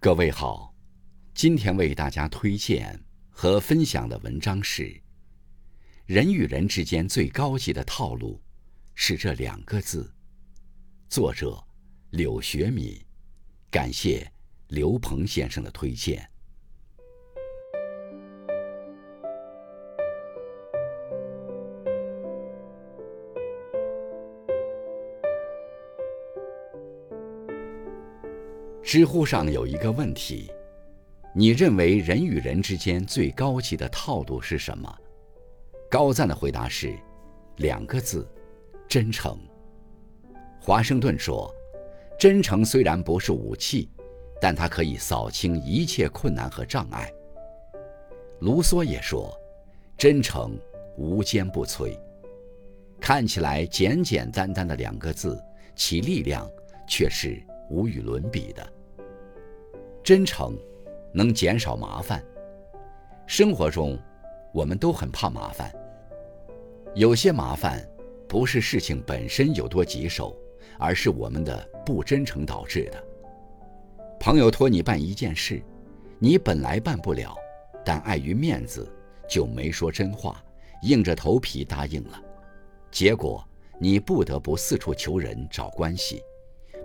各位好，今天为大家推荐和分享的文章是：人与人之间最高级的套路是这两个字。作者柳学敏，感谢刘鹏先生的推荐。知乎上有一个问题：你认为人与人之间最高级的套路是什么？高赞的回答是两个字：真诚。华盛顿说：“真诚虽然不是武器，但它可以扫清一切困难和障碍。”卢梭也说：“真诚无坚不摧。”看起来简简单单的两个字，其力量却是无与伦比的。真诚能减少麻烦。生活中，我们都很怕麻烦。有些麻烦不是事情本身有多棘手，而是我们的不真诚导致的。朋友托你办一件事，你本来办不了，但碍于面子就没说真话，硬着头皮答应了。结果你不得不四处求人找关系，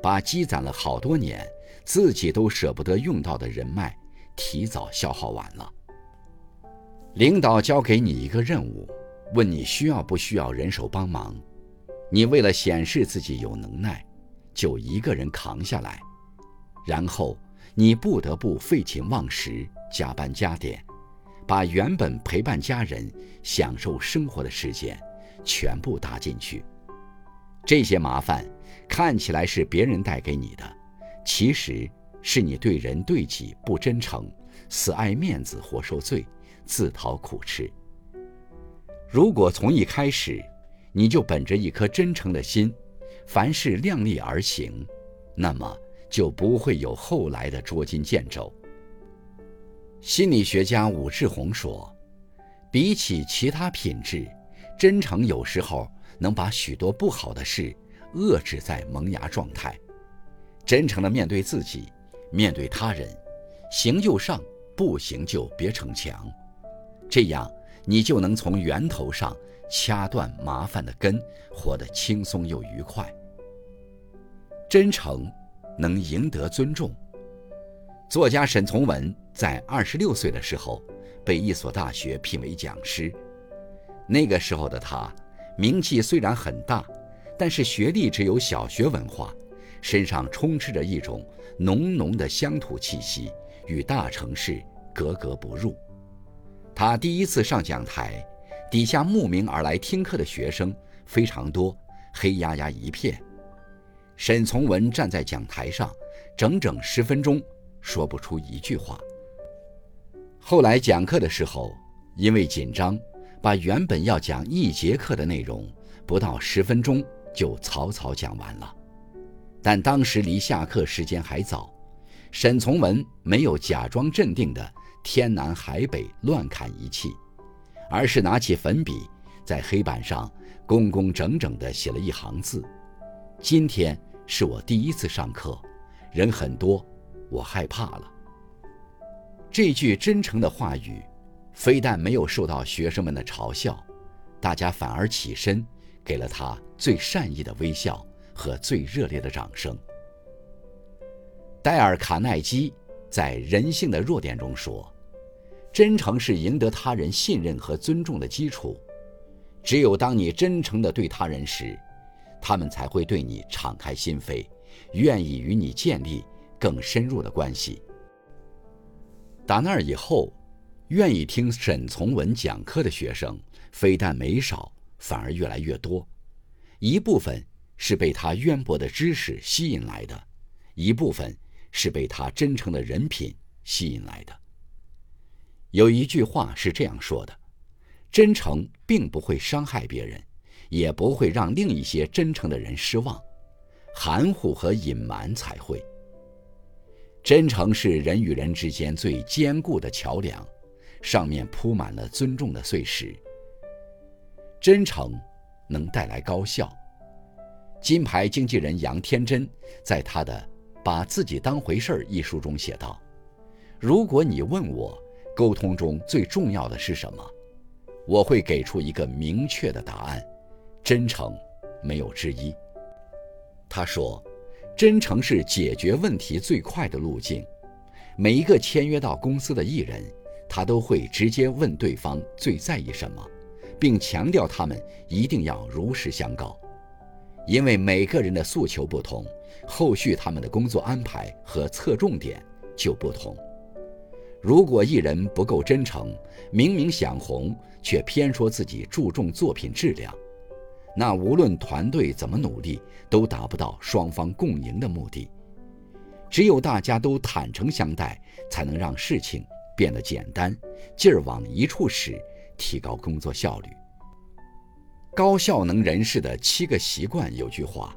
把积攒了好多年。自己都舍不得用到的人脉，提早消耗完了。领导交给你一个任务，问你需要不需要人手帮忙，你为了显示自己有能耐，就一个人扛下来，然后你不得不废寝忘食，加班加点，把原本陪伴家人、享受生活的时间全部搭进去。这些麻烦看起来是别人带给你的。其实是你对人对己不真诚，死爱面子活受罪，自讨苦吃。如果从一开始你就本着一颗真诚的心，凡事量力而行，那么就不会有后来的捉襟见肘。心理学家武志红说：“比起其他品质，真诚有时候能把许多不好的事遏制在萌芽状态。”真诚的面对自己，面对他人，行就上，不行就别逞强，这样你就能从源头上掐断麻烦的根，活得轻松又愉快。真诚能赢得尊重。作家沈从文在二十六岁的时候被一所大学聘为讲师，那个时候的他名气虽然很大，但是学历只有小学文化。身上充斥着一种浓浓的乡土气息，与大城市格格不入。他第一次上讲台，底下慕名而来听课的学生非常多，黑压压一片。沈从文站在讲台上，整整十分钟说不出一句话。后来讲课的时候，因为紧张，把原本要讲一节课的内容，不到十分钟就草草讲完了。但当时离下课时间还早，沈从文没有假装镇定的天南海北乱砍一气，而是拿起粉笔在黑板上工工整整地写了一行字：“今天是我第一次上课，人很多，我害怕了。”这句真诚的话语，非但没有受到学生们的嘲笑，大家反而起身给了他最善意的微笑。和最热烈的掌声。戴尔·卡耐基在《人性的弱点》中说：“真诚是赢得他人信任和尊重的基础。只有当你真诚地对他人时，他们才会对你敞开心扉，愿意与你建立更深入的关系。”打那儿以后，愿意听沈从文讲课的学生非但没少，反而越来越多。一部分。是被他渊博的知识吸引来的，一部分是被他真诚的人品吸引来的。有一句话是这样说的：真诚并不会伤害别人，也不会让另一些真诚的人失望，含糊和隐瞒才会。真诚是人与人之间最坚固的桥梁，上面铺满了尊重的碎石。真诚能带来高效。金牌经纪人杨天真在他的《把自己当回事儿》一书中写道：“如果你问我沟通中最重要的是什么，我会给出一个明确的答案：真诚，没有之一。”他说：“真诚是解决问题最快的路径。每一个签约到公司的艺人，他都会直接问对方最在意什么，并强调他们一定要如实相告。因为每个人的诉求不同，后续他们的工作安排和侧重点就不同。如果艺人不够真诚，明明想红，却偏说自己注重作品质量。”那无论团队怎么努力，都达不到双方共赢的目的。只有大家都坦诚相待，才能让事情变得简单，劲儿往一处使，提高工作效率。高效能人士的七个习惯有句话：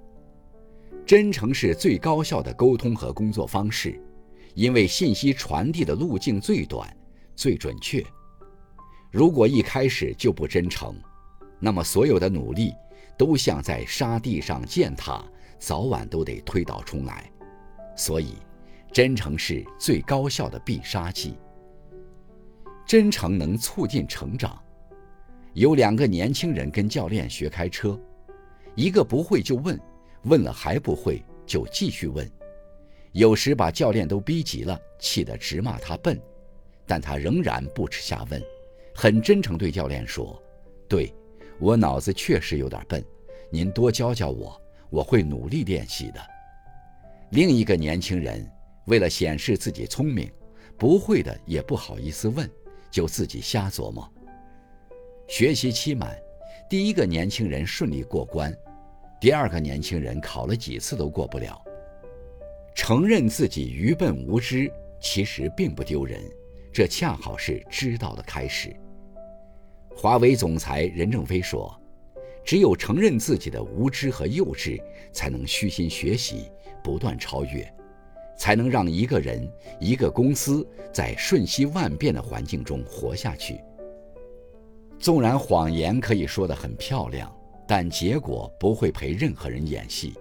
真诚是最高效的沟通和工作方式，因为信息传递的路径最短、最准确。如果一开始就不真诚，那么所有的努力。都像在沙地上践踏，早晚都得推倒重来。所以，真诚是最高效的必杀技。真诚能促进成长。有两个年轻人跟教练学开车，一个不会就问，问了还不会就继续问，有时把教练都逼急了，气得直骂他笨，但他仍然不耻下问，很真诚对教练说：“对。”我脑子确实有点笨，您多教教我，我会努力练习的。另一个年轻人为了显示自己聪明，不会的也不好意思问，就自己瞎琢磨。学习期满，第一个年轻人顺利过关，第二个年轻人考了几次都过不了。承认自己愚笨无知，其实并不丢人，这恰好是知道的开始。华为总裁任正非说：“只有承认自己的无知和幼稚，才能虚心学习，不断超越，才能让一个人、一个公司在瞬息万变的环境中活下去。纵然谎言可以说得很漂亮，但结果不会陪任何人演戏。”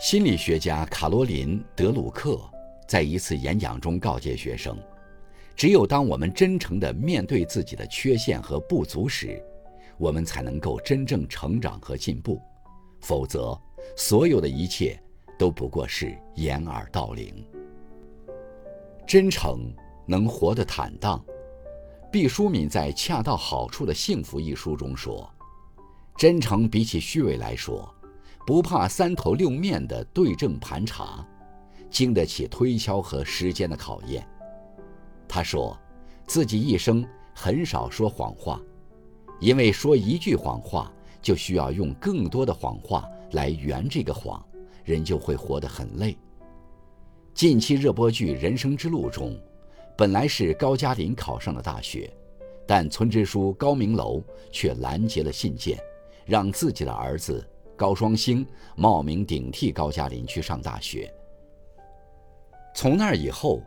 心理学家卡罗琳·德鲁克在一次演讲中告诫学生。只有当我们真诚地面对自己的缺陷和不足时，我们才能够真正成长和进步。否则，所有的一切都不过是掩耳盗铃。真诚能活得坦荡。毕淑敏在《恰到好处的幸福》一书中说：“真诚比起虚伪来说，不怕三头六面的对症盘查，经得起推敲和时间的考验。”他说，自己一生很少说谎话，因为说一句谎话就需要用更多的谎话来圆这个谎，人就会活得很累。近期热播剧《人生之路》中，本来是高加林考上了大学，但村支书高明楼却拦截了信件，让自己的儿子高双星冒名顶替高加林去上大学。从那以后。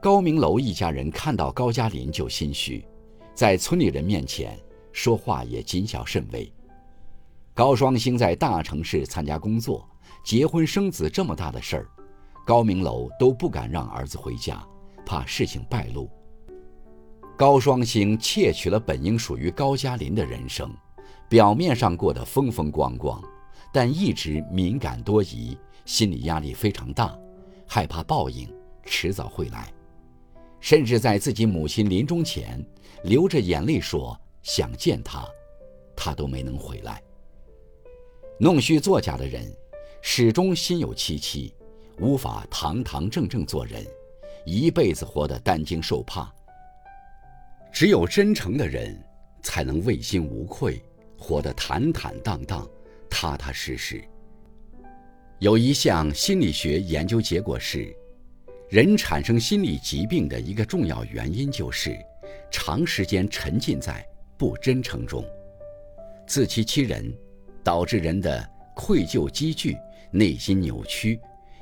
高明楼一家人看到高加林就心虚，在村里人面前说话也谨小慎微。高双星在大城市参加工作，结婚生子这么大的事儿，高明楼都不敢让儿子回家，怕事情败露。高双星窃取了本应属于高加林的人生，表面上过得风风光光，但一直敏感多疑，心理压力非常大，害怕报应迟早会来。甚至在自己母亲临终前，流着眼泪说想见她，她都没能回来。弄虚作假的人，始终心有戚戚，无法堂堂正正做人，一辈子活得担惊受怕。只有真诚的人，才能问心无愧，活得坦坦荡荡、踏踏实实。有一项心理学研究结果是。人产生心理疾病的一个重要原因就是，长时间沉浸在不真诚中，自欺欺人，导致人的愧疚积聚，内心扭曲，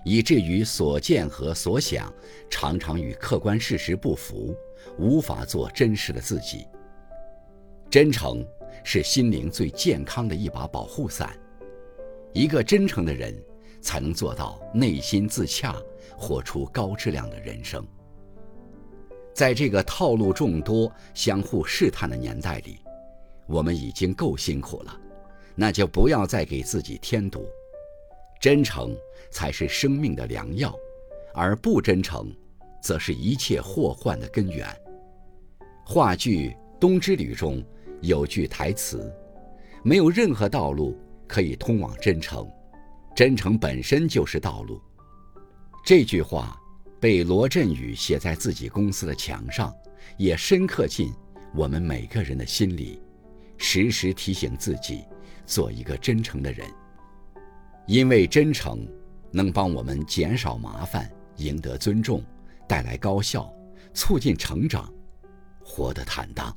以至于所见和所想常常与客观事实不符，无法做真实的自己。真诚是心灵最健康的一把保护伞。一个真诚的人。才能做到内心自洽，活出高质量的人生。在这个套路众多、相互试探的年代里，我们已经够辛苦了，那就不要再给自己添堵。真诚才是生命的良药，而不真诚，则是一切祸患的根源。话剧《冬之旅》中有句台词：“没有任何道路可以通往真诚，真诚本身就是道路。”这句话被罗振宇写在自己公司的墙上，也深刻进我们每个人的心里，时时提醒自己做一个真诚的人。因为真诚，能帮我们减少麻烦，赢得尊重，带来高效，促进成长，活得坦荡。